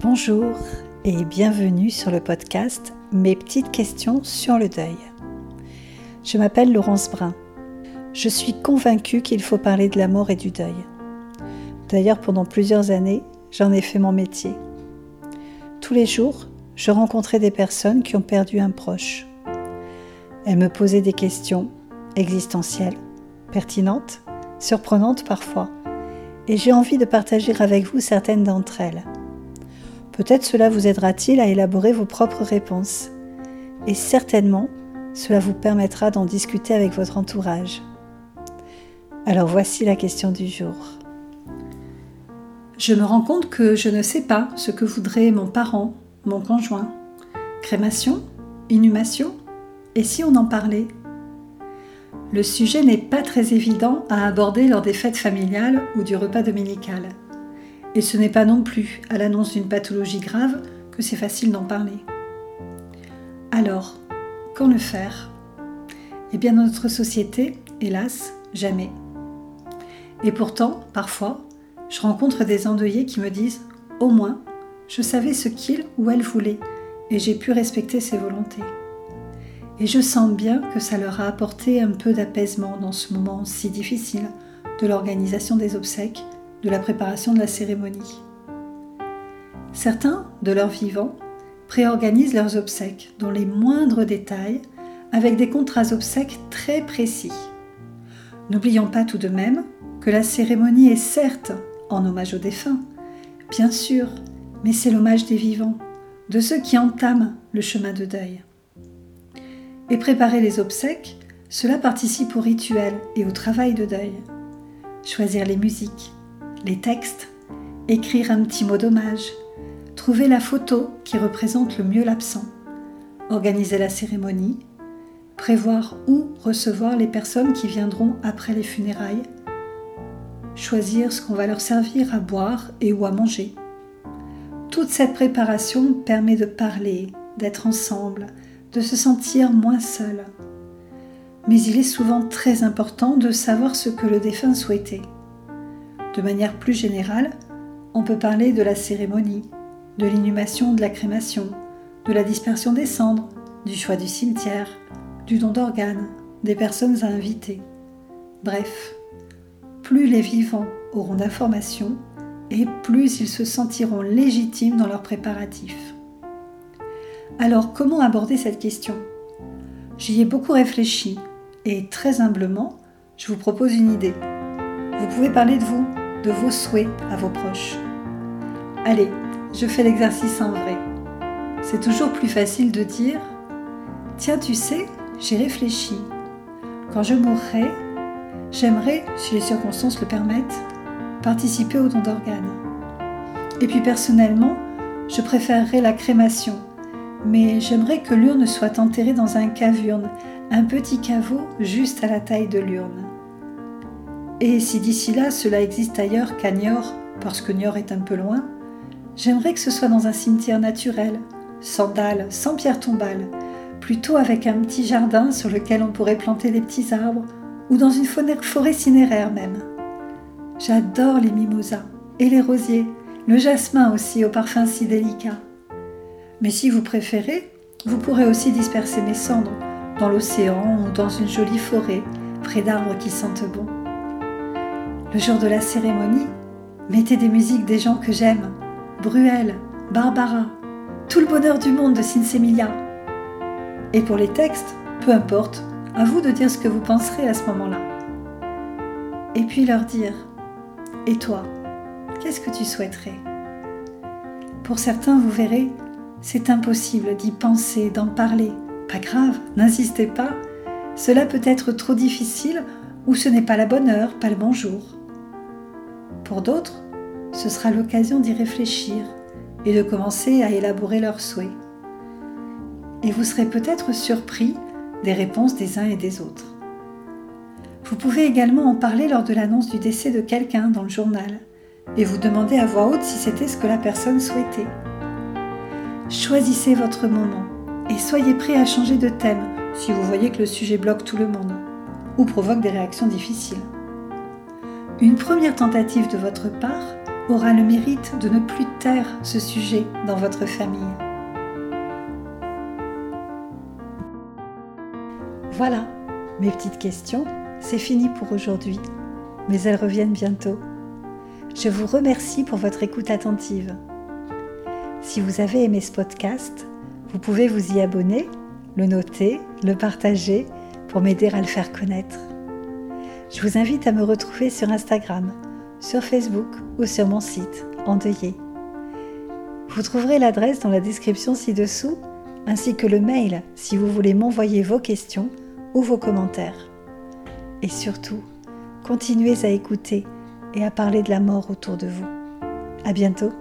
Bonjour et bienvenue sur le podcast Mes petites questions sur le deuil. Je m'appelle Laurence Brun. Je suis convaincue qu'il faut parler de la mort et du deuil. D'ailleurs, pendant plusieurs années, j'en ai fait mon métier. Tous les jours, je rencontrais des personnes qui ont perdu un proche. Elles me posaient des questions existentielles, pertinentes, surprenantes parfois, et j'ai envie de partager avec vous certaines d'entre elles. Peut-être cela vous aidera-t-il à élaborer vos propres réponses. Et certainement, cela vous permettra d'en discuter avec votre entourage. Alors voici la question du jour. Je me rends compte que je ne sais pas ce que voudrait mon parent, mon conjoint. Crémation Inhumation Et si on en parlait? Le sujet n'est pas très évident à aborder lors des fêtes familiales ou du repas dominical. Et ce n'est pas non plus à l'annonce d'une pathologie grave que c'est facile d'en parler. Alors, quand le faire? Eh bien, dans notre société, hélas, jamais. Et pourtant, parfois, je rencontre des endeuillés qui me disent Au moins, je savais ce qu'il ou elle voulait et j'ai pu respecter ses volontés. Et je sens bien que ça leur a apporté un peu d'apaisement dans ce moment si difficile de l'organisation des obsèques de la préparation de la cérémonie. Certains, de leur vivant, préorganisent leurs obsèques dans les moindres détails avec des contrats obsèques très précis. N'oublions pas tout de même que la cérémonie est certes en hommage aux défunts, bien sûr, mais c'est l'hommage des vivants, de ceux qui entament le chemin de deuil. Et préparer les obsèques, cela participe au rituel et au travail de deuil. Choisir les musiques, les textes, écrire un petit mot d'hommage, trouver la photo qui représente le mieux l'absent, organiser la cérémonie, prévoir où recevoir les personnes qui viendront après les funérailles, choisir ce qu'on va leur servir à boire et ou à manger. Toute cette préparation permet de parler, d'être ensemble, de se sentir moins seul. Mais il est souvent très important de savoir ce que le défunt souhaitait. De manière plus générale, on peut parler de la cérémonie, de l'inhumation de la crémation, de la dispersion des cendres, du choix du cimetière, du don d'organes, des personnes à inviter. Bref, plus les vivants auront d'informations et plus ils se sentiront légitimes dans leurs préparatifs. Alors comment aborder cette question? J'y ai beaucoup réfléchi et très humblement, je vous propose une idée. Vous pouvez parler de vous, de vos souhaits à vos proches. Allez, je fais l'exercice en vrai. C'est toujours plus facile de dire Tiens, tu sais, j'ai réfléchi. Quand je mourrai, j'aimerais, si les circonstances le permettent, participer au don d'organes. Et puis personnellement, je préférerais la crémation, mais j'aimerais que l'urne soit enterrée dans un cave-urne, un petit caveau juste à la taille de l'urne. Et si d'ici là cela existe ailleurs qu'à Niort, parce que Niort est un peu loin, j'aimerais que ce soit dans un cimetière naturel, sans dalles, sans pierre tombale, plutôt avec un petit jardin sur lequel on pourrait planter des petits arbres, ou dans une forêt cinéraire même. J'adore les mimosas et les rosiers, le jasmin aussi au parfum si délicat. Mais si vous préférez, vous pourrez aussi disperser mes cendres dans l'océan ou dans une jolie forêt, près d'arbres qui sentent bon. Le jour de la cérémonie, mettez des musiques des gens que j'aime. Bruel, Barbara, tout le bonheur du monde de Sinsemilia. Et pour les textes, peu importe, à vous de dire ce que vous penserez à ce moment-là. Et puis leur dire, et toi, qu'est-ce que tu souhaiterais? Pour certains, vous verrez, c'est impossible d'y penser, d'en parler. Pas grave, n'insistez pas. Cela peut être trop difficile ou ce n'est pas la bonne heure, pas le bon jour. Pour d'autres, ce sera l'occasion d'y réfléchir et de commencer à élaborer leurs souhaits. Et vous serez peut-être surpris des réponses des uns et des autres. Vous pouvez également en parler lors de l'annonce du décès de quelqu'un dans le journal et vous demander à voix haute si c'était ce que la personne souhaitait. Choisissez votre moment et soyez prêt à changer de thème si vous voyez que le sujet bloque tout le monde ou provoque des réactions difficiles. Une première tentative de votre part aura le mérite de ne plus taire ce sujet dans votre famille. Voilà, mes petites questions, c'est fini pour aujourd'hui, mais elles reviennent bientôt. Je vous remercie pour votre écoute attentive. Si vous avez aimé ce podcast, vous pouvez vous y abonner, le noter, le partager pour m'aider à le faire connaître. Je vous invite à me retrouver sur Instagram, sur Facebook ou sur mon site Endeuillé. Vous trouverez l'adresse dans la description ci-dessous, ainsi que le mail si vous voulez m'envoyer vos questions ou vos commentaires. Et surtout, continuez à écouter et à parler de la mort autour de vous. À bientôt!